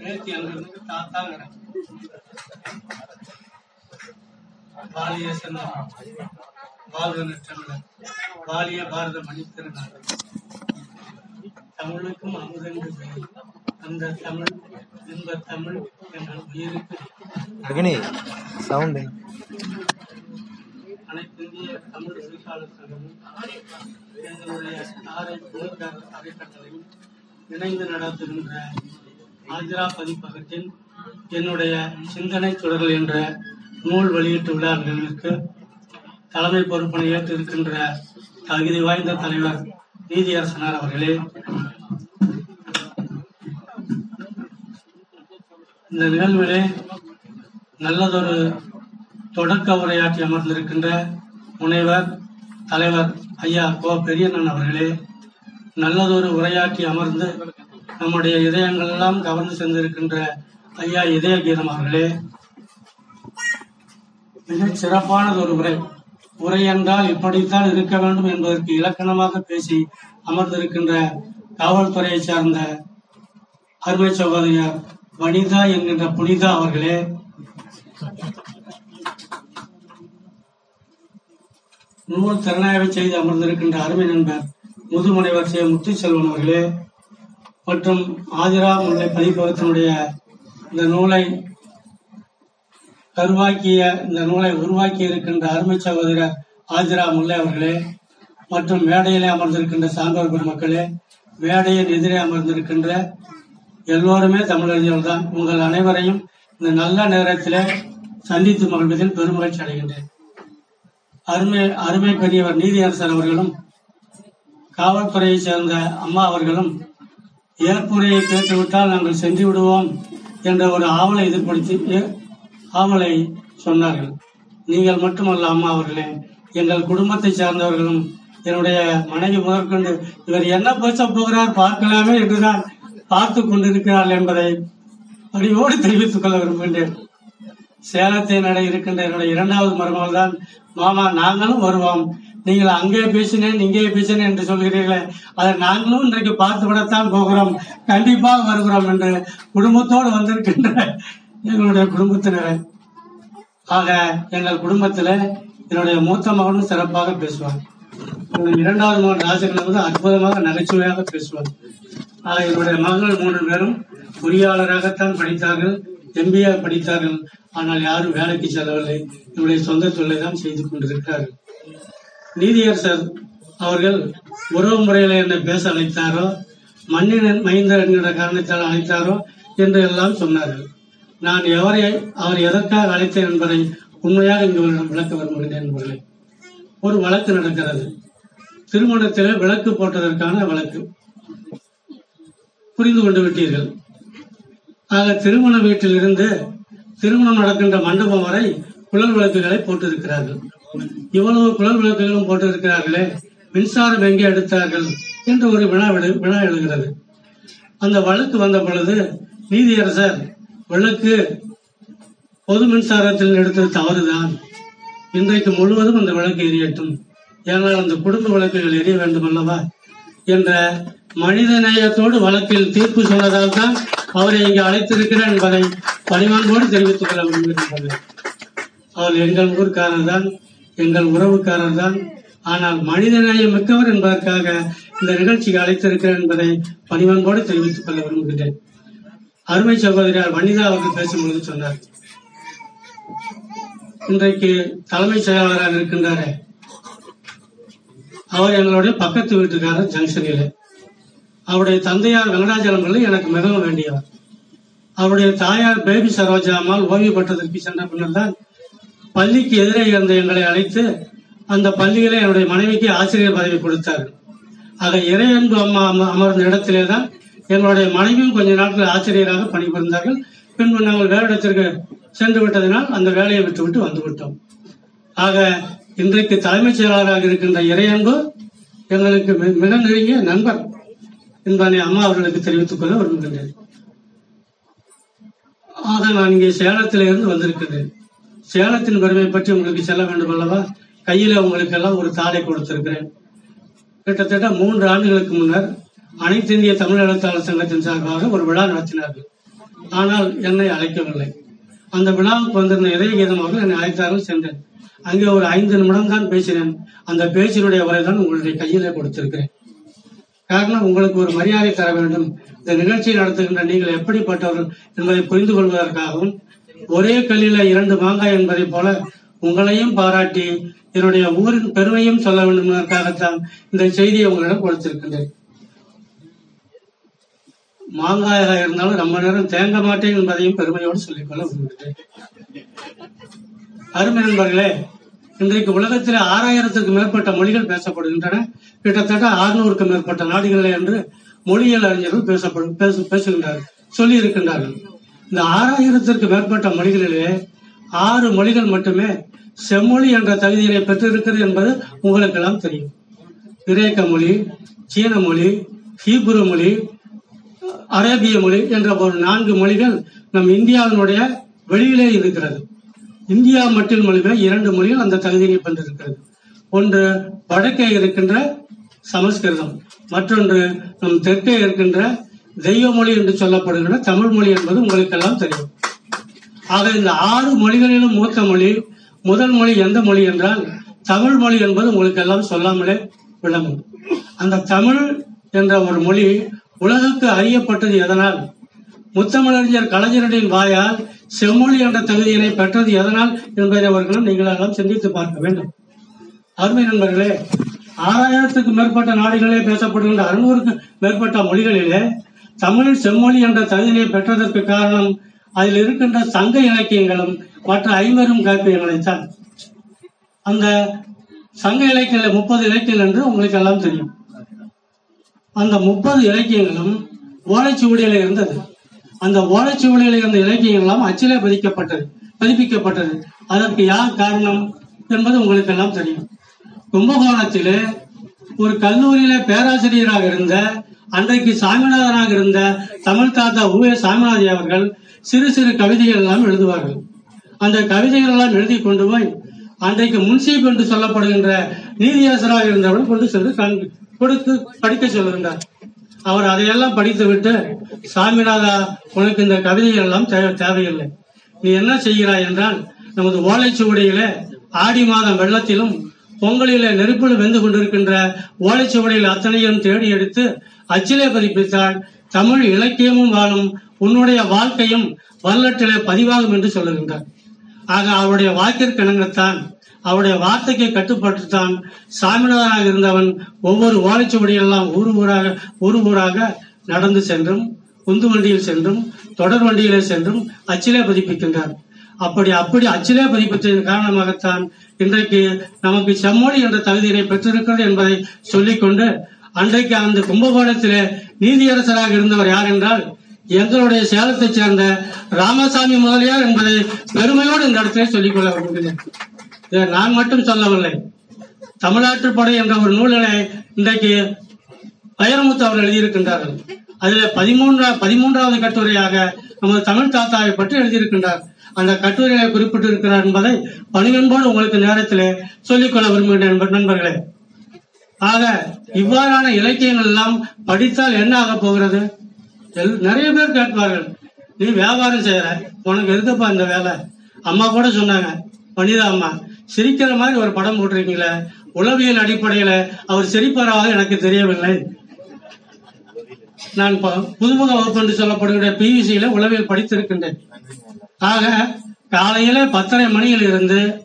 பேத்தி அங்கிருந்து தாத்தாங்கிறேன் வாலிய செல்லம் வாழ்க நற்றமிழர் வாலிய பாரத தமிழுக்கும் அமுதென்று பெயர். அந்த தமிழ் இன்ப தமிழ் எங்கள் உயிருக்கு. சவுண்டு அனைத்து இந்திய தமிழ் எழுத்தாளர் சங்கமும் எங்களுடைய தாரை புகழ்கார அறக்கட்டளையும் இணைந்து நடத்துகின்ற ஆஜரா பதிப்பகத்தின் என்னுடைய சிந்தனை தொடர்கள் என்ற நூல் வெளியீட்டு விழா தலைமை பொறுப்பினை ஏற்று இருக்கின்ற தகுதி வாய்ந்த தலைவர் நீதியரசனார் அவர்களே இந்த நிகழ்விலே நல்லதொரு தொடக்க உரையாற்றி அமர்ந்திருக்கின்ற முனைவர் தலைவர் ஐயா கோ பெரியண்ணன் அவர்களே நல்லதொரு உரையாற்றி அமர்ந்து நம்முடைய இதயங்கள் எல்லாம் கவர்ந்து சென்றிருக்கின்ற ஐயா இதய கீதம் அவர்களே மிகச் சிறப்பானது ஒரு உரை. உரை என்றால் இப்படித்தான் இருக்க வேண்டும் என்பதற்கு இலக்கணமாக பேசி அமர்ந்திருக்கின்ற காவல்துறையை சார்ந்த அருமை சகோதரியார் வனிதா என்கின்ற புனிதா அவர்களே நூல் திறனாய்வை செய்து அமர்ந்திருக்கின்ற அருமை நண்பர் முதுமுனைவர் சே முத்துச்செல்வன் அவர்களே மற்றும் ஆதிரா முல்லை பதிப்பகத்தினுடைய இந்த நூலை கருவாக்கிய இந்த நூலை உருவாக்கி இருக்கின்ற அருமை சகோதரர் ஆஜிரா முல்லை அவர்களே மற்றும் மேடையிலே அமர்ந்திருக்கின்ற சான்றோர் பெருமக்களே மேடையின் எதிரே அமர்ந்திருக்கின்ற எல்லோருமே தமிழறிஞர்கள் தான். உங்கள் அனைவரையும் இந்த நல்ல நேரத்தில் சந்தித்து மகிழ்வதில் பெருமகிழ்ச்சி அடைகின்றேன். அருமை அருமை பெரியவர் நீதியரசர் அவர்களும் காவல்துறையைச் சேர்ந்த அம்மா அவர்களும் ஏற்புரையை கேட்டுவிட்டால் நாங்கள் சென்று விடுவோம் என்ற ஒரு ஆவலை எதிர்படுத்தி ஆவலை சொன்னார்கள். நீங்கள் மட்டுமல்ல அம்மா அவர்களே. எங்கள் குடும்பத்தை சார்ந்தவர்களும் என்னுடைய மனைவி முதற்கொண்டு இவர் என்ன பேச போகிறார்? பார்க்கலாமே என்றுதான் பார்த்து கொண்டிருக்கிறார்கள் என்பதை பணியோடு தெரிவித்துக் கொள்ள விரும்புகின்றேன். சேலத்தை நட இருக்கின்ற என்னுடைய இரண்டாவது மருமகள் தான் மாமா நாங்களும் வருவோம். நீங்கள் அங்கே பேசினேன் இங்கே பேசினேன் என்று சொல்கிறீர்களே. அதை நாங்களும் இன்றைக்கு பார்த்துவிடத்தான் போகிறோம். கண்டிப்பாக வருகிறோம் என்று குடும்பத்தோடு வந்திருக்கின்ற எங்களுடைய குடும்பத்தினரை. ஆக எங்கள் குடும்பத்தில் என்னுடைய மூத்த மகனும் சிறப்பாக பேசுவார். இரண்டாவது மகன் ராஜகன் வந்து அற்புதமாக நகைச்சுவையாக பேசுவார். ஆக என்னுடைய மகள் மூன்று பேரும் பொறியாளராகத்தான் படித்தார்கள் எம்பிஏ படித்தார்கள். ஆனால் யாரும் வேலைக்கு செல்லவில்லை. என்னுடைய சொந்த தொழிலை தான் செய்து கொண்டிருக்கிறார்கள். நீதியரசர் அவர்கள் உறவு முறையில என்னை பேச அழைத்தாரோ மண்ணின் மைந்தர் என்கிற காரணத்தால் அழைத்தாரோ என்று எல்லாம் சொன்னார்கள். நான் எவரை அவர் எதற்காக அழைத்தேன் என்பதை உண்மையாக இங்கு விளக்க விரும்புகிறேன் என்பதை ஒரு வழக்கு நடக்கிறது. திருமணத்திலே விளக்கு போட்டதற்கான வழக்கு. புரிந்து கொண்டு விட்டீர்கள். ஆக திருமண வீட்டில் இருந்து திருமணம் நடக்கின்ற மண்டபம் வரை குழல் விளக்குகளை போட்டிருக்கிறார்கள். இவ்வளவு குழல் விளக்குகளும் போட்டிருக்கிறார்களே மின்சாரம் எங்கே எடுத்தார்கள் என்று ஒரு வினா எழு- வினா எழுகிறது. அந்த வழக்கு வந்த பொழுது நீதியரசர் விளக்கு பொது மின்சாரத்தில் எடுத்தது தவறுதான். இன்றைக்கு முழுவதும் அந்த விளக்கு எரியட்டும். ஏனால் அந்த குடும்ப விளக்குகள் எரிய வேண்டும் அல்லவா? என்ற மனித நேயத்தோடு வழக்கில் தீர்ப்பு சொன்னதால் தான் அவரை இங்கு அழைத்திருக்கிறார் என்பதை பணிவான்போடு தெரிவித்துக் கொள்ள விரும்புகிறேன் அவர் எங்கள் ஊர்க்காரர் தான். எங்கள் உறவுக்காரர் தான். ஆனால் மனிதநேயம் மிக்கவர் என்பதற்காக இந்த நிகழ்ச்சிக்கு அழைத்திருக்கிறேன் என்பதை பணிவன்போடு தெரிவித்துக் கொள்ள விரும்புகிறேன் அருமை சகோதரியார் வனிதா அவர்கள் பேசும்பொழுது சொன்னார் இன்றைக்கு தலைமைச் செயலாளராக இருக்கின்றாரே. அவர் எங்களுடைய பக்கத்து வீட்டுக்காரர் ஜங்ஷனில். அவருடைய தந்தையார் வெங்கடாஜலம் பிள்ளை எனக்கு மிகவும் வேண்டியவர். அவருடைய தாயார் பேபி சரோஜா அம்மாள் ஓய்வு பெற்றதற்கு சென்ற பின்னர் தான் பள்ளிக்கு எதிரே இருந்த எங்களை அழைத்து அந்த பள்ளியில என்னுடைய மனைவிக்கு ஆசிரியர் பதவி கொடுத்தார்கள் ஆக இறையன்பு அம்மா அம- அமர்ந்த இடத்திலே தான் எங்களுடைய மனைவியும் கொஞ்ச நாட்கள் ஆசிரியராக பணிபுரிந்தார்கள். பின்பு நாங்கள் வேறு இடத்திற்கு சென்று விட்டதினால் அந்த வேலையை விட்டுவிட்டு வந்துவிட்டோம் ஆக இன்றைக்கு தலைமைச் செயலாளராக இருக்கின்ற இறையன்பு எங்களுக்கு மி- மிக நெருங்கிய நண்பர் என்பதை அம்மா அவர்களுக்கு தெரிவித்துக் கொள்ள விரும்புகின்றேன். ஆக நான் இங்கே சேலத்திலிருந்து வந்திருக்கின்றேன் சேலத்தின் பெருமை பற்றி உங்களுக்கு செல்ல வேண்டும் அல்லவா? கையில உங்களுக்கு எல்லாம் ஒரு தாளை கொடுத்திருக்கிறேன். கிட்டத்தட்ட மூன்று ஆண்டுகளுக்கு முன்னர் அனைத்து இந்திய தமிழ் எழுத்தாளர் சங்கத்தின் சார்பாக ஒரு விழா நடத்தினார்கள். ஆனால் என்னை அழைக்கவில்லை. அந்த விழாவுக்கு வந்திருந்த இதய கீதமாக என்னை அழைத்தார்கள் சென்றேன். அங்கே ஒரு ஐந்து நிமிடம் தான் பேசினேன். அந்த பேச்சினுடைய உரை தான் உங்களுடைய கையில கொடுத்திருக்கிறேன். காரணம் உங்களுக்கு ஒரு மரியாதை தர வேண்டும். இந்த நிகழ்ச்சியை நடத்துகின்ற நீங்கள் எப்படிப்பட்டவர்கள் என்பதை புரிந்து கொள்வதற்காகவும் ஒரே கல்லில இரண்டு மாங்காய் என்பதை போல உங்களையும் பாராட்டி என்னுடைய ஊரின் பெருமையும் சொல்ல வேண்டும் என்பதற்காகத்தான் இந்த செய்தியை உங்களிடம் கொடுத்திருக்கின்றேன். மாங்காயாக இருந்தாலும் ரொம்ப நேரம் தேங்க மாட்டேன் என்பதையும் பெருமையோடு சொல்லிக்கொள்ள விரும்புகிறேன். அருமை நண்பர்களே இன்றைக்கு உலகத்தில் ஆறாயிரத்துக்கு மேற்பட்ட மொழிகள் பேசப்படுகின்றன. கிட்டத்தட்ட ஆறுநூறுக்கு மேற்பட்ட நாடுகளில் என்று மொழியியல் அறிஞர்கள் பேசப்படும் பேச பேசுகின்றார்கள் சொல்லி இருக்கின்றார்கள் இந்த ஆறாயிரத்திற்கு மேற்பட்ட மொழிகளிலே ஆறு மொழிகள் மட்டுமே செம்மொழி என்ற தகுதியினை பெற்றிருக்கிறது என்பது உங்களுக்கெல்லாம் தெரியும். கிரேக்க மொழி சீன மொழி ஹீப்ரு மொழி அரேபிய மொழி என்ற ஒரு நான்கு மொழிகள் நம் இந்தியாவினுடைய வெளியிலே இருக்கிறது. இந்தியா மட்டும் மொழிகள் இரண்டு மொழிகள் அந்த தகுதியை பெற்றிருக்கிறது. ஒன்று வடக்கே இருக்கின்ற சமஸ்கிருதம் மற்றொன்று நம் தெற்கே இருக்கின்ற தெய்வ மொழி என்று சொல்லப்படுகின்ற தமிழ் மொழி என்பது உங்களுக்கெல்லாம் தெரியும். ஆக இந்த ஆறு மொழிகளிலும் மூத்த மொழி முதல் மொழி எந்த மொழி என்றால் தமிழ் மொழி என்பது உங்களுக்கு எல்லாம் சொல்லாமலே விளங்கும். அந்த தமிழ் என்ற ஒரு மொழி உலகுக்கு அறியப்பட்டது எதனால்? முத்தமிழறிஞர் கலைஞரின் வாயால் செம்மொழி என்ற தகுதியினை பெற்றது எதனால் என்பதை அவர்களும் நீங்கள் எல்லாம் சிந்தித்து பார்க்க வேண்டும். அருமை நண்பர்களே ஆறாயிரத்துக்கு மேற்பட்ட நாடுகளிலே பேசப்படுகின்ற அறுநூறுக்கு மேற்பட்ட மொழிகளிலே தமிழ் செம்மொழி என்ற தகுதியை பெற்றதற்கு காரணம் அதில் இருக்கின்ற சங்க இலக்கியங்களும் மற்ற ஐம்பெரும் காப்பியங்களைத்தான் அந்த சங்க இலக்கிய முப்பது இலக்கியங்கள் என்று உங்களுக்கு எல்லாம் தெரியும். அந்த முப்பது இலக்கியங்களும் ஓலைச்சுவடியில இருந்தது. அந்த ஓலைச்சுவடியில இருந்த இலக்கியங்கள் எல்லாம் அச்சிலே பதிக்கப்பட்டது பதிப்பிக்கப்பட்டது. அதற்கு யார் காரணம் என்பது உங்களுக்கு எல்லாம் தெரியும். கும்பகோணத்திலே ஒரு கல்லூரியில பேராசிரியராக இருந்த அன்றைக்கு சாமிநாதனாக இருந்த தமிழ் தாத்தா உ ஏ சாமிநாதி அவர்கள் சிறு சிறு கவிதைகள் எல்லாம் எழுதுவார்கள். அந்த கவிதைகள் எல்லாம் எழுதி கொண்டு போய் அன்றைக்கு முன்சீப் என்று சொல்லப்படுகின்ற நீதியரசராக இருந்தவர்கள் கொண்டு சென்று கொடுத்து படிக்க சொல்லுகின்றார். அவர் அதையெல்லாம் படித்துவிட்டு சாமிநாதா உனக்கு இந்த கவிதைகள் எல்லாம் தேவை- தேவையில்லை. நீ என்ன செய்கிறாய் என்றால் நமது ஓலைச்சுவடியிலே ஆடி மாதம் வெள்ளத்திலும் பொங்கலில நெருப்பில் வெந்து கொண்டிருக்கின்ற ஓலைச்சுவடியில் அத்தனையும் தேடி எடுத்து அச்சிலே பதிப்பித்தால் தமிழ் இலக்கியமும் வாழும் உன்னுடைய வாழ்க்கையும் வரலாற்றிலே பதிவாகும் என்று சொல்லுகின்றார். ஆக அவருடைய வாக்கிற்கு இணங்கத்தான் அவருடைய வார்த்தைக்கு கட்டுப்பட்டுத்தான் சாமிநாதனாக இருந்தவன் ஒவ்வொரு ஓலைச்சுவடியெல்லாம் ஊர் ஊராக ஊர் ஊராக நடந்து சென்றும் உந்து வண்டியில் சென்றும் தொடர் வண்டியிலே சென்றும் அச்சிலே பதிப்பிக்கின்றார். அப்படி அப்படி அச்சிலே பதிப்பித்ததன் காரணமாகத்தான் இன்றைக்கு நமக்கு செம்மொழி என்ற தகுதியினை பெற்றிருக்கிறது என்பதை சொல்லிக்கொண்டு அன்றைக்கு அந்த கும்பகோணத்தில் நீதியரசராக இருந்தவர் யார் என்றால் எங்களுடைய சேலத்தைச் சேர்ந்த ராமசாமி முதலியார் என்பதை பெருமையோடு இந்த இடத்திலே சொல்லிக்கொள்ள விரும்புகிறேன். இதை நான் மட்டும் சொல்லவில்லை. தமிழ்நாட்டு படை என்ற ஒரு நூலினை இன்றைக்கு வைரமுத்து அவர் எழுதியிருக்கின்றார்கள். அதில் பதிமூன்றா பதிமூன்றாவது கட்டுரையாக நமது தமிழ் தாத்தாவை பற்றி எழுதியிருக்கின்றார். அந்த கட்டுரையை குறிப்பிட்டிருக்கிறார் என்பதை பணிவென்போடு உங்களுக்கு நேரத்தில் சொல்லிக்கொள்ள விரும்புகிறேன் நண்பர்களே. ஆக இவ்வாறான இலக்கியங்கள் எல்லாம் படித்தால் என்ன ஆக போகிறது? எல்- நிறைய பேர் கேட்பார்கள். நீ வியாபாரம் செய்யற உனக்கு எதுக்குப்பா இந்த வேலை? அம்மா கூட சொன்னாங்க வனிதா அம்மா சிரிக்கிற மாதிரி ஒரு படம் போட்டிருக்கீங்களே. உளவியல் அடிப்படையில அவர் சிரிப்பாராக எனக்கு தெரியவில்லை. நான் ப- புதுமுக வகுப்பு என்று சொல்லப்படுகிற பிவிசியில உளவியல் படித்திருக்கின்றேன். ஆக காலையில பத்தரை மணியில் இருந்து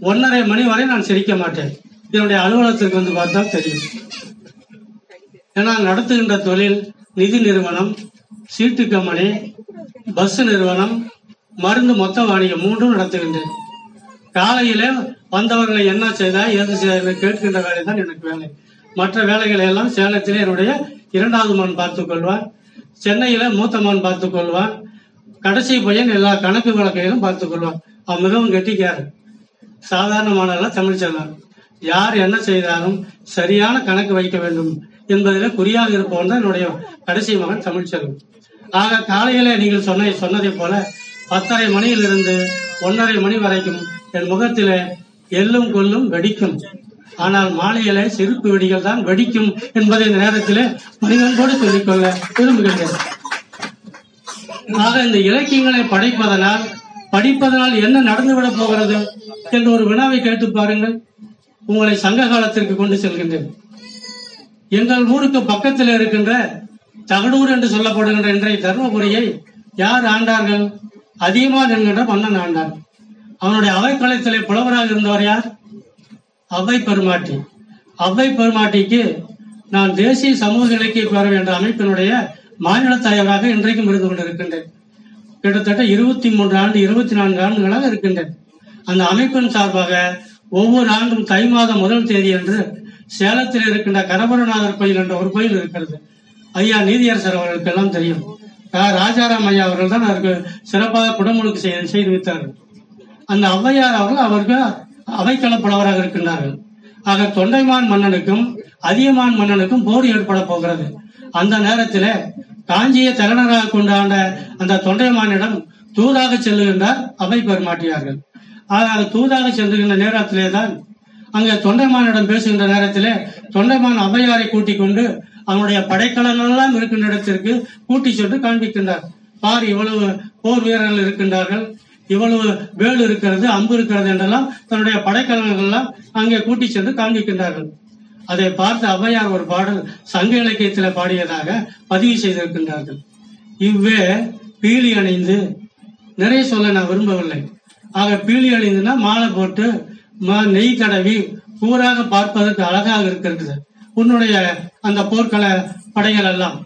ஒன்னரை மணி வரை நான் சிரிக்க மாட்டேன். என்னுடைய அலுவலகத்திற்கு வந்து பார்த்தா தெரியும். ஏன்னா நடத்துகின்ற தொழில் நிதி நிறுவனம் சீட்டு கம்பெனி பஸ் நிறுவனம் மருந்து மொத்த வாணிகம் மூன்றும் நடத்துகின்றேன். காலையில வந்தவர்களை என்ன செய்தா ஏது செய்தா கேட்கின்ற வேலை தான் எனக்கு வேலை. மற்ற வேலைகளை எல்லாம் சேலத்திலே என்னுடைய இரண்டாவது மகன் பார்த்துக் கொள்வான் சென்னையில மூத்த மகன் பார்த்துக் கொள்வான் கடைசி பையன் எல்லா கணக்கு வழக்கையிலும் பார்த்துக் கொள்வான் அவன் மிகவும் கெட்டிக்காரு சாதாரணமான தமிழ் செல்வன் யார் என்ன செய்தாலும் சரியான கணக்கு வைக்க வேண்டும் என்பதிலே குறியாக இருப்பவன் தான் என்னுடைய கடைசி மகன் தமிழ்ச்செல்வன். ஆக காலையில நீங்கள் சொன்ன சொன்னதை போல பத்தரை மணியிலிருந்து ஒன்றரை மணி வரைக்கும் என் முகத்தில எல்லும் கொல்லும் வெடிக்கும். ஆனால் மாலையிலே செருப்பு வெடிகள் தான் வெடிக்கும் என்பதை இந்த நேரத்தில் மனிதன்போடு சொல்லிக்கொள்ள விரும்புகின்றேன். ஆக இந்த இலக்கியங்களை படைப்பதனால் படிப்பதனால் என்ன நடந்துவிடப் போகிறது? என்று ஒரு வினாவை கேட்டு பாருங்கள். உங்களை சங்க காலத்திற்கு கொண்டு செல்கின்றேன். எங்கள் ஊருக்கு பக்கத்தில் இருக்கின்ற தகடூர் என்று சொல்லப்படுகின்ற இன்றைய தருமபுரியை யார் ஆண்டார்கள்? அதிகமாக என்கின்ற மன்னன் ஆண்டார் அவனுடைய அவைக்களத்திலே புலவராக இருந்தவர் யார்? அவை பெருமாட்டி. அவை பெருமாட்டிக்கு நான் தேசிய சமூக இலக்கிய பேரவை என்ற அமைப்பினுடைய மாநில தலைவராக இன்றைக்கும் இருந்து கொண்டிருக்கின்றேன். கிட்டத்தட்ட இருபத்தி மூன்று ஆண்டு இருபத்தி நான்கு ஆண்டுகளாக இருக்கின்றேன். அந்த அமைப்பின் சார்பாக ஒவ்வொரு ஆண்டும் தை மாதம் முதல் தேதி அன்று சேலத்தில் இருக்கின்ற கரபரநாதர் கோயில் என்ற ஒரு கோயில் இருக்கிறது. ஐயா நீதியரசர் அவர்களுக்கு எல்லாம் தெரியும் ராஜாராம் ஐயா அவர்கள் தான் அதற்கு சிறப்பாக குடமுழுக்கு செய்து செய்து வைத்தார்கள் அந்த ஔவையார் அவர்கள் அவருக்கு அவைக்களப்படவராக இருக்கின்றார்கள். ஆக தொண்டைமான் மன்னனுக்கும் அதியமான் மன்னனுக்கும் போர் ஏற்பட போகிறது. அந்த நேரத்திலே காஞ்சியை தலைநராக கொண்டாண்ட அந்த தொண்டைமானிடம் தூதாக செல்லுகின்றார் அவை பெருமாட்டியார்கள் ஆக தூதாக சென்றுகின்ற நேரத்திலே தான் அங்கே தொண்டைமானிடம் பேசுகின்ற நேரத்திலே தொண்டைமான் அபையாரை கூட்டிக் கொண்டு அவனுடைய படைக்கலனெல்லாம் இருக்கின்ற இடத்திற்கு கூட்டி சென்று காண்பிக்கின்றார். பார் இவ்வளவு போர் வீரர்கள் இருக்கின்றார்கள் இவ்வளவு வேல் இருக்கிறது அம்பு இருக்கிறது என்றெல்லாம் தன்னுடைய படைக்கலங்கள் அங்கே கூட்டி சென்று காண்பிக்கின்றார்கள். அதை பார்த்து அவ்வையார் ஒரு பாடல் சங்க இலக்கியத்தில் பாடியதாக பதிவு செய்திருக்கின்றார்கள். இவ்வே பீலி அணிந்து நிறைய சொல்ல நான் விரும்பவில்லை. ஆக பீலி அணிந்துனா மாலை போட்டு நெய் தடவி ஊராக பார்ப்பதற்கு அழகாக இருக்கிறது. உன்னுடைய அந்த போர்க்கள படைகள் எல்லாம்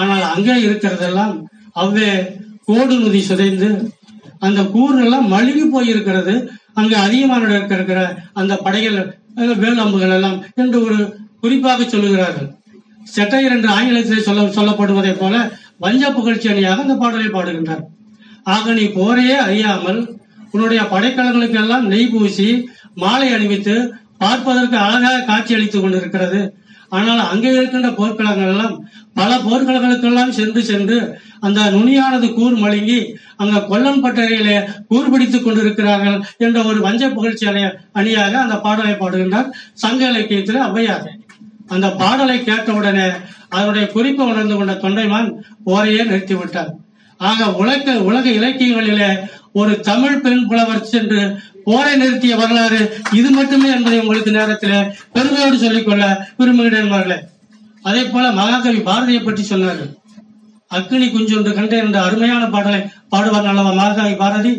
ஆனால் அங்கே இருக்கிறதெல்லாம் அவ்வே கோடு நுதி சிதைந்து அந்த கூரெல்லாம் மழுகி போயிருக்கிறது. அங்கு அதிகமான இருக்கிற அந்த படைகள் வேலம்புகள் எல்லாம் என்று ஒரு குறிப்பாக சொல்லுகிறார்கள். செட்டையர் என்று ஆங்கிலத்தில் சொல்ல சொல்லப்படுவதை போல வஞ்ச புகழ்ச்சி அணியாக அந்த பாடலை பாடுகின்றார். ஆக நீ போரையே அறியாமல் உன்னுடைய படைக்கலங்களுக்கு எல்லாம் நெய் பூசி மாலை அணிவித்து பார்ப்பதற்கு அழகாக காட்சி அளித்துக் கொண்டிருக்கிறது. ஆனால் அங்கே இருக்கின்ற போர்க்களங்கள் எல்லாம் பல போர்க்களங்களுக்கெல்லாம் சென்று சென்று அந்த நுனியானது கூர் மழுங்கி அங்க கொல்லம்பட்டறையிலே கூர் பிடித்துக் கொண்டிருக்கிறார்கள் என்ற ஒரு வஞ்ச புகழ்ச்சி அணி அணியாக அந்த பாடலை பாடுகின்றார் சங்க இலக்கியத்தில் ஔவையார். அந்த பாடலை கேட்டவுடனே அதனுடைய குறிப்பை உணர்ந்து கொண்ட தொண்டைமான் போரையே நிறுத்திவிட்டார். ஆக உலக உலக இலக்கியங்களிலே ஒரு தமிழ் பெண் புலவர் சென்று போரை நிறுத்திய வரலாறு இது மட்டுமே என்பதை உங்களுக்கு நேரத்தில் பெருமையோடு சொல்லிக்கொள்ள விரும்புகிறேன் அதே போல மகாகவி பாரதியை பற்றி சொன்னார்கள். குஞ்சு ஒன்று கண்டேன் என்ற அருமையான பாடலை பாடுவார் அல்லவா மகாகவி பாரதி?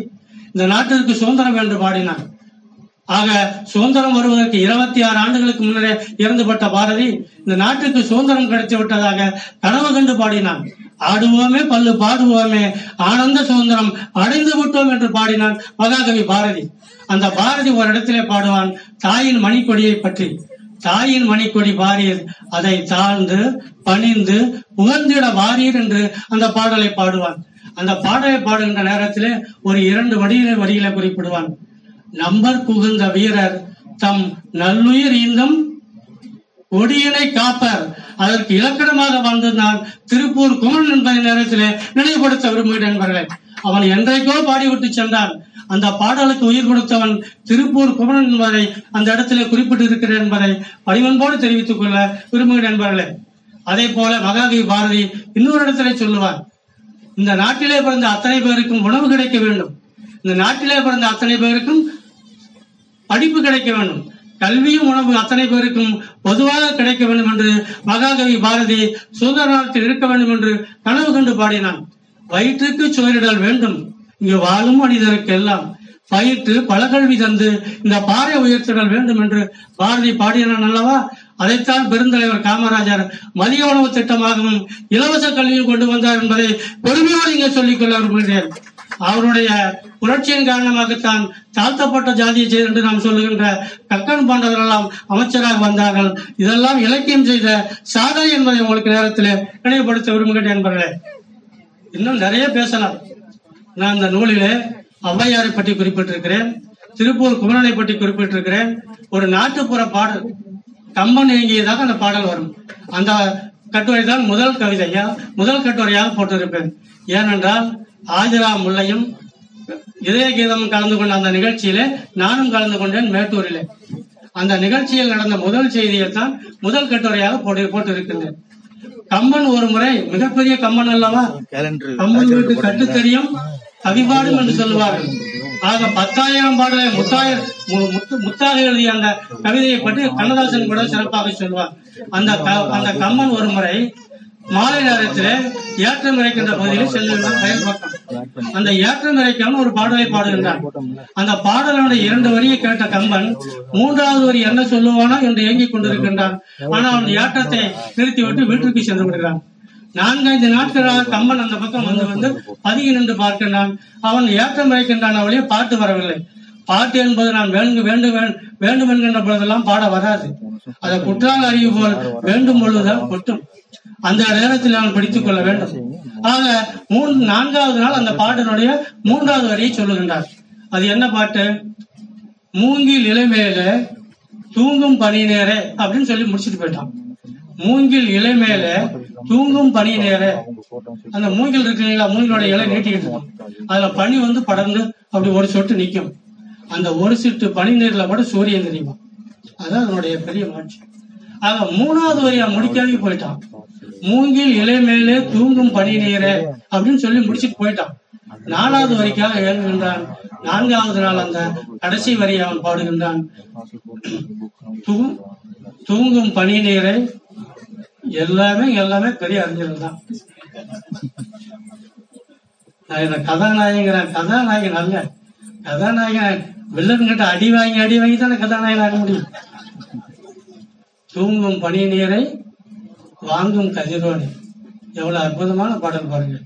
இந்த நாட்டிற்கு சுதந்திரம் என்று பாடினார். ஆக சுதந்திரம் வருவதற்கு இருபத்தி ஆறு ஆண்டுகளுக்கு முன்னரே இறந்துபட்ட பாரதி இந்த நாட்டுக்கு சுதந்திரம் கிடைத்து விட்டதாக கனவு கண்டு பாடினான். ஆடுவோமே பல்லு பாடுவோமே ஆனந்த சுதந்திரம் அடைந்து விட்டோம் என்று பாடினான் மகாகவி பாரதி. அந்த பாரதி ஒரு இடத்திலே பாடுவான் தாயின் மணிக்கொடியை பற்றி. தாயின் மணிக்கொடி பாரியர் அதை தாழ்ந்து பணிந்து உகந்திட வாரியர் என்று அந்த பாடலை பாடுவான். அந்த பாடலை பாடுகின்ற நேரத்திலே ஒரு இரண்டு வடிகளை வரிகளை குறிப்பிடுவான். நம்பர் புகுந்த வீரர் தம் நல்லுயிர் ஈந்தும் கொடியினை காப்பர். அதற்கு இலக்கணமாக வாழ்ந்தான் திருப்பூர் குமரன் என்பதை நேரத்திலே நினைவுபடுத்த விரும்புகிறேன் நண்பர்களே. அவன் என்றைக்கோ பாடிவிட்டு சென்றான். அந்த பாடலுக்கு உயிர் கொடுத்தவன் திருப்பூர் குமரன் என்பதை அந்த இடத்திலே குறிப்பிட்டு இருக்கிறேன் என்பதை பணிவன்போடு தெரிவித்துக் கொள்ள விரும்புகிறேன் நண்பர்களே. அதே போல மகாகவி பாரதி இன்னொரு இடத்திலே சொல்லுவார் இந்த நாட்டிலே பிறந்த அத்தனை பேருக்கும் உணவு கிடைக்க வேண்டும். இந்த நாட்டிலே பிறந்த அத்தனை பேருக்கும் படிப்பு கிடைக்க வேண்டும். கல்வியும் உணவு அத்தனை பேருக்கும் பொதுவாக கிடைக்க வேண்டும் என்று மகாகவி பாரதி சுதந்திர நாட்டில் இருக்க வேண்டும் என்று கனவு கண்டு பாடினான். வயிற்றுக்கு சுவரிடல் வேண்டும். இங்கு வாழும் மனிதருக்கு எல்லாம் பயிற்று பலகல்வி தந்து இந்த பாறை உயர்த்திடல் வேண்டும் என்று பாரதி பாடினான் அல்லவா? அதைத்தான் பெருந்தலைவர் காமராஜர் மதிய உணவு திட்டமாகவும் இலவச கல்வியும் கொண்டு வந்தார் என்பதை பெருமையோடு இங்கே சொல்லிக்கொள்ள விரும்புகிறேன். அவருடைய புரட்சியின் காரணமாகத்தான் தாழ்த்தப்பட்ட ஜாதியை என்று நாம் சொல்லுகின்ற கக்கன் போன்றவர்களெல்லாம் அமைச்சராக வந்தார்கள். இதெல்லாம் இலக்கியம் செய்த சாதனை என்பதை உங்களுக்கு நேரத்தில் நினைவுபடுத்த விரும்புகிறேன் என்பர்களே. இன்னும் நிறைய பேசலாம். நான் இந்த நூலிலே ஔவையாரை பற்றி குறிப்பிட்டிருக்கிறேன் திருப்பூர் குமரனை பற்றி குறிப்பிட்டிருக்கிறேன் ஒரு நாட்டுப்புற பாடல் கம்பன் இயங்கியதாக அந்த பாடல் வரும். அந்த கட்டுரை தான் முதல் கவிதையா முதல் கட்டுரையாக போட்டிருப்பேன். ஏனென்றால் ஆஜரா முல்லையும் இதய கீதம் கலந்து கொண்ட அந்த நிகழ்ச்சியிலே நானும் கலந்து கொண்டேன் மேட்டூரிலே. அந்த நிகழ்ச்சியில் நடந்த முதல் செய்தியை தான் முதல் கட்டுரையாக போட்டு போட்டிருக்கின்றேன். கம்பன் ஒரு முறை மிகப்பெரிய கம்பன் அல்லவா? கம்பன் வீட்டு கட்டு தெரியும் கவிபாடும் என்று சொல்லுவார்கள். ஆக பத்தாயிரம் பாடலை முத்தாயிரம் மு- முத்து- முத்தாக எழுதிய அந்த கவிதையை பற்றி கண்ணதாசன் கூட சிறப்பாக சொல்வார். அந்த அந்த கம்பன் ஒரு முறை மாலை நேரத்திலே ஏற்றம் இறைக்கின்ற பகுதியில் செல்லும் பயன் அந்த ஏற்றம் இறைக்காமல் ஒரு பாடலை பாடுகின்றான். அந்த பாடலுடைய இரண்டு வரியை கேட்ட கம்பன் மூன்றாவது வரி என்ன சொல்லுவானோ? என்று ஏங்கிக் கொண்டிருக்கின்றான். ஆனால் அவன் ஏற்றத்தை நிறுத்திவிட்டு வீட்டிற்கு சென்று விடுகிறான். நான்கைந்து நாட்களாக கம்பன் அந்த பக்கம் வந்து வந்து பதுங்கி நின்று பார்க்கின்றான். அவன் ஏற்றம் இறைக்கின்றான் அவளையே பார்த்து வரவில்லை. பாட்டு என்பது நான் வேண்டும் வேண்டும் வேண்டும் என்கின்ற பொழுதெல்லாம் பாட வராது. அதை குற்றால அறிவு போல் வேண்டும் பொழுதுதான் கொட்டும். அந்த நேரத்தில் நான் படித்துக் கொள்ள வேண்டும். ஆக மூன்று நான்காவது நாள் அந்த பாட்டினுடைய மூன்றாவது வரியை சொல்லுகின்றார். அது என்ன பாட்டு? மூங்கில் இலைமேல தூங்கும் பனி நேர அப்படின்னு சொல்லி முடிச்சிட்டு போயிட்டான். மூங்கில் இலை மேல தூங்கும் பனி நேர அந்த மூங்கில் இருக்கு இல்லைங்களா? மூங்கிலோட இலை நீட்டிக்கிட்டு இருக்கும். அதுல பனி வந்து படர்ந்து அப்படி ஒரு சொட்டு நிக்கும் அந்த ஒரு சிட்டு பனி நீர்ல கூட சூரியன் தெரியுமா? அதான் அதனுடைய பெரிய மாட்சி ஆக மூணாவது வரியா முடிக்காதே போயிட்டான். மூங்கில் இலை மேலே தூங்கும் பனி நீரே அப்படின்னு சொல்லி முடிச்சுட்டு போயிட்டான். நாலாவது வரிக்காக இயங்குகின்றான். நான்காவது நாள் அந்த கடைசி வரியை அவன் பாடுகின்றான். தூங்கும் பனி நீரை எல்லாமே எல்லாமே பெரிய அறிஞர்கள் தான். நான் என்ன கதாநாயகன் கதாநாயகன் அல்ல. கதாநாயகன் வில்லன் கிட்ட அடி வாங்கி அடி வாங்கி தானே கதாநாயகன் ஆக முடியும்? தூங்கும் பனி நீரை வாங்கும் கதிரோடு எவ்வளவு அற்புதமான பாடல் பாருங்க.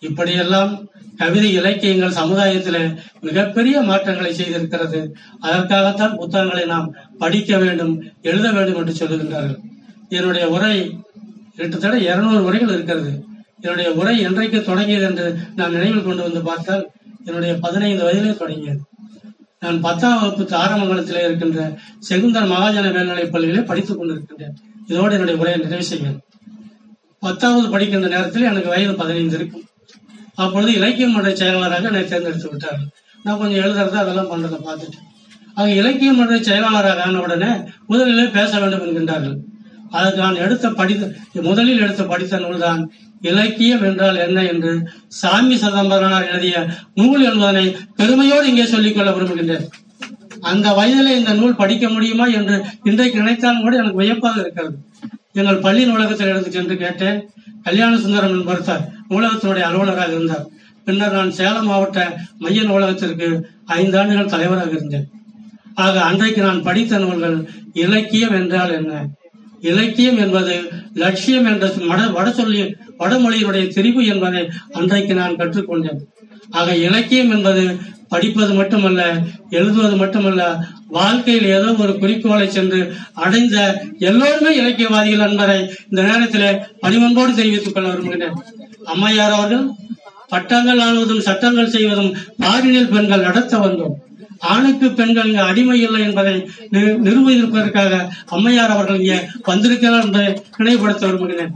இப்படியெல்லாம் கவிதை இலக்கியங்கள் சமுதாயத்தில் மிகப்பெரிய மாற்றங்களை செய்திருக்கிறது. அதற்காகத்தான் புத்தகங்களை நாம் படிக்க வேண்டும் எழுத வேண்டும் என்று சொல்லுகின்றார்கள். என்னுடைய உரை கிட்டத்தட்ட இருநூறு உரைகள் இருக்கிறது. என்னுடைய உரை என்றைக்கு தொடங்கியது என்று நான் நினைவில் கொண்டு வந்து பார்த்தால் என்னுடைய பதினைந்து வயதிலே தொடங்கியது. நான் பத்தாம் வகுப்பு தாரமங்கலத்திலே இருக்கின்ற செகுந்தன் மகாஜன மேல்நிலைப் பள்ளியிலே படித்துக் கொண்டிருக்கின்றேன். இதோடு என்னுடைய உரையை நிறைவு செய்வேன். பத்தாவது படிக்கின்ற நேரத்தில் எனக்கு வயது பதினைந்து இருக்கும். அப்பொழுது இலக்கியம் மன்ற செயலாளராக என்னை தேர்ந்தெடுத்து விட்டார்கள் நான் கொஞ்சம் எழுதுறது அதெல்லாம் பண்றதை பார்த்துட்டு. ஆக இலக்கியம் மன்ற செயலாளராக ஆன உடனே முதலிலே பேச வேண்டும் என்கின்றார்கள். அதுக்கு நான் எடுத்த படித்த முதலில் எடுத்த படித்த நூல்தான் இலக்கியம் என்றால் என்ன என்று சாமி சதம்பரனார் எழுதிய நூல் என்பதனை பெருமையோடு இங்கே சொல்லிக்கொள்ள விரும்புகின்றேன். அந்த வயதிலே இந்த நூல் படிக்க முடியுமா என்று இன்றைக்கு நினைத்தாலும் கூட எனக்கு வியப்பாக இருக்கிறது. எங்கள் பள்ளி நூலகத்தில் எடுத்து சென்று கேட்டேன். கல்யாண சுந்தரம் என்பவர் நூலகத்தினுடைய அலுவலராக இருந்தார். பின்னர் நான் சேலம் மாவட்ட மைய நூலகத்திற்கு ஐந்து ஆண்டுகள் தலைவராக இருந்தேன். ஆக அன்றைக்கு நான் படித்த நூல்கள் இலக்கியம் என்றால் என்ன? இலக்கியம் என்பது லட்சியம் என்ற மட வட சொல்லி வடமொழியினுடைய திரிவு என்பதை அன்றைக்கு நான் கற்றுக்கொண்டேன். ஆக இலக்கியம் என்பது படிப்பது மட்டுமல்ல எழுதுவது மட்டுமல்ல வாழ்க்கையில் ஏதோ ஒரு குறிக்கோளை சென்று அடைந்த எல்லோருமே இலக்கியவாதிகள் என்பதை இந்த நேரத்திலே பணிவன்போடு தெரிவித்துக் கொள்ள விரும்புகிறேன். அம்மையார் அவர்கள் பட்டங்கள் ஆளுவதும் சட்டங்கள் செய்வதும் பாரினில் பெண்கள் நடத்த வந்தோம். ஆணுக்கு பெண்கள் இங்கு அடிமை இல்லை என்பதை நிரூபிப்பதற்காக அம்மையார் அவர்கள் இங்கே வந்திருக்கிறார் என்பதை நினைவுபடுத்த விரும்புகிறேன்.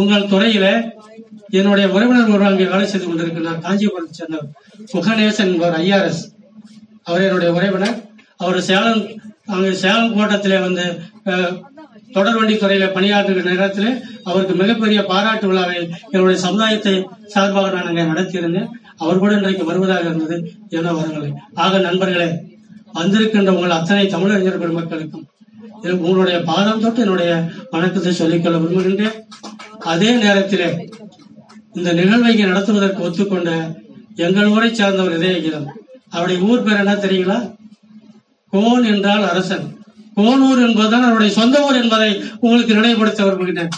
உங்கள் துறையில என்னுடைய உறவினர் ஒருவர் அங்கே வேலை செய்து கொண்டிருக்கிறார் காஞ்சிபுரத்தை சேர்ந்தவர் முகநேசன் என்பவர் ஐஆர்எஸ் அவர் என்னுடைய உறவினர். அவர் சேலம் அங்கே சேலம் கோட்டத்திலே வந்து தொடர் தொடர்வண்டி துறையில பணியாற்றுகிற நேரத்திலே அவருக்கு மிகப்பெரிய பாராட்டு விழாவை என்னுடைய சமுதாயத்தை சார்பாக நான் அங்கே நடத்தியிருந்தேன். அவர் கூட இன்றைக்கு வருவதாக இருந்தது. என வரவில்லை ஆக நண்பர்களே வந்திருக்கின்ற உங்கள் அத்தனை தமிழறிஞர் பெருமக்களுக்கும் இது உங்களுடைய பாதம் தொட்டு என்னுடைய வணக்கத்தை சொல்லிக்கொள்ள விரும்புகின்றேன். அதே நேரத்திலே இந்த நிகழ்வை நடத்துவதற்கு ஒத்துக்கொண்ட எங்கள் ஊரை சார்ந்தவர் இதயகீதம் அவருடைய ஊர் பேர் என்ன தெரியுங்களா? கோன் என்றால் அரசன். கோனூர் என்பதுதான் அவருடைய சொந்த ஊர் என்பதை உங்களுக்கு நினைவுபடுத்த விரும்புகிறேன்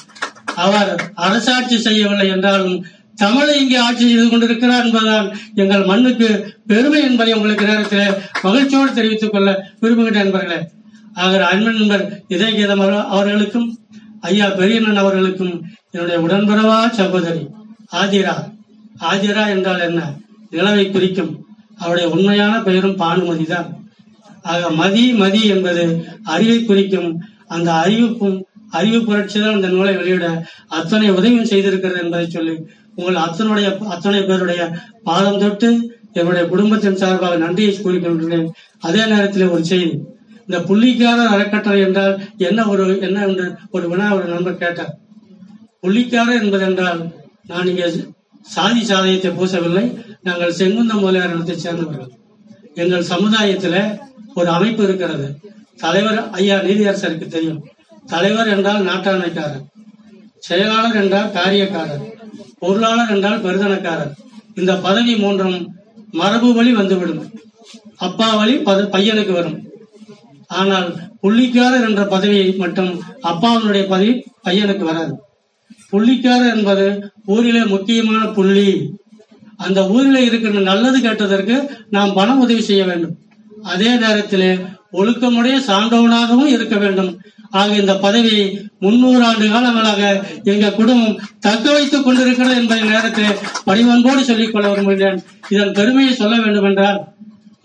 அவர் அரசாட்சி செய்யவில்லை என்றாலும் தமிழை இங்கே ஆட்சி செய்து கொண்டிருக்கிறார் என்பதுதான் எங்கள் மண்ணுக்கு பெருமை என்பதை உங்களுக்கு நேரத்தில் மகிழ்ச்சியோடு தெரிவித்துக் கொள்ள விரும்புகிறேன் நண்பர்களே. ஆக அன்பன் நண்பர் அவர்களுக்கும் ஐயா பெரியண்ணன் அவர்களுக்கும் என்னுடைய உடன்பிறவா சகோதரி ஆதிரா. ஆதிரா என்றால் என்ன? நிலவை குறிக்கும். அவருடைய உண்மையான பெயரும் பானுமதி தான். ஆக மதி மதி என்பது அறிவை குறிக்கும். அந்த அறிவுக்கும் அறிவு புரட்சி தான் இந்த நூலை வெளியிட அத்தனை உதவியும் செய்திருக்கிறது என்பதை சொல்லி உங்கள் அத்தனுடைய அத்தனை பேருடைய பாதம் தொட்டு என்னுடைய குடும்பத்தின் சார்பாக நன்றியை கூறிக்கொள்கிறேன் அதே நேரத்தில் ஒரு செய்தி. இந்த புள்ளிக்காத அறக்கட்டளை என்றால் என்ன ஒரு என்ன என்று ஒரு வினா ஒரு நண்பர் கேட்டார். புள்ளிக்காரர் என்பதென்றால் நான் இங்கே சாதி சாதயத்தை பூசவில்லை. நாங்கள் செங்குந்த முதலியார் இனத்தை சேர்ந்தவர்கள். எங்கள் சமுதாயத்தில் ஒரு அமைப்பு இருக்கிறது. தலைவர் ஐயா நீதியரசருக்கு தெரியும். தலைவர் என்றால் நாட்டாண்மைக்காரர் செயலாளர் என்றால் காரியக்காரர். பொருளாளர் என்றால் பெருதனக்காரர். இந்த பதவி மூன்றும் மரபு வழி வந்துவிடும். அப்பா வழி பத- பையனுக்கு வரும். ஆனால் புள்ளிக்காரர் என்ற பதவி மட்டும் அப்பாவினுடைய பதவி பையனுக்கு வராது. புள்ளிக்காரர் என்பது ஊரிலே முக்கியமான புள்ளி. அந்த ஊரில் இருக்கிற நல்லது கேட்டதற்கு நாம் பண உதவி செய்ய வேண்டும். அதே நேரத்திலே ஒழுக்கமுடைய சான்றவனாகவும் இருக்க வேண்டும். ஆக இந்த பதவியை முன்னூறு ஆண்டு காலங்களாக எங்க குடும்பம் தக்க வைத்துக் கொண்டிருக்கிறது என்பதை நேரத்தில் பணிவன்போடு சொல்லிக் கொள்ள விரும்புகிறேன். இதன் பெருமையை சொல்ல வேண்டும் என்றால்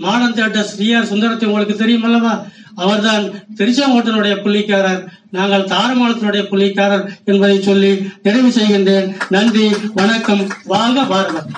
மாடர்ன் தியேட்டர் ஸ்ரீஆர் சுந்தரத்தை உங்களுக்கு தெரியும் அல்லவா அவர்தான் திருச்செங்கோட்டனுடைய புள்ளிக்காரர். நாங்கள் தாரமானத்தினுடைய புள்ளிக்காரர் என்பதை சொல்லி நிறைவு செய்கின்றேன். நன்றி வணக்கம். வாங்க பாரதம்.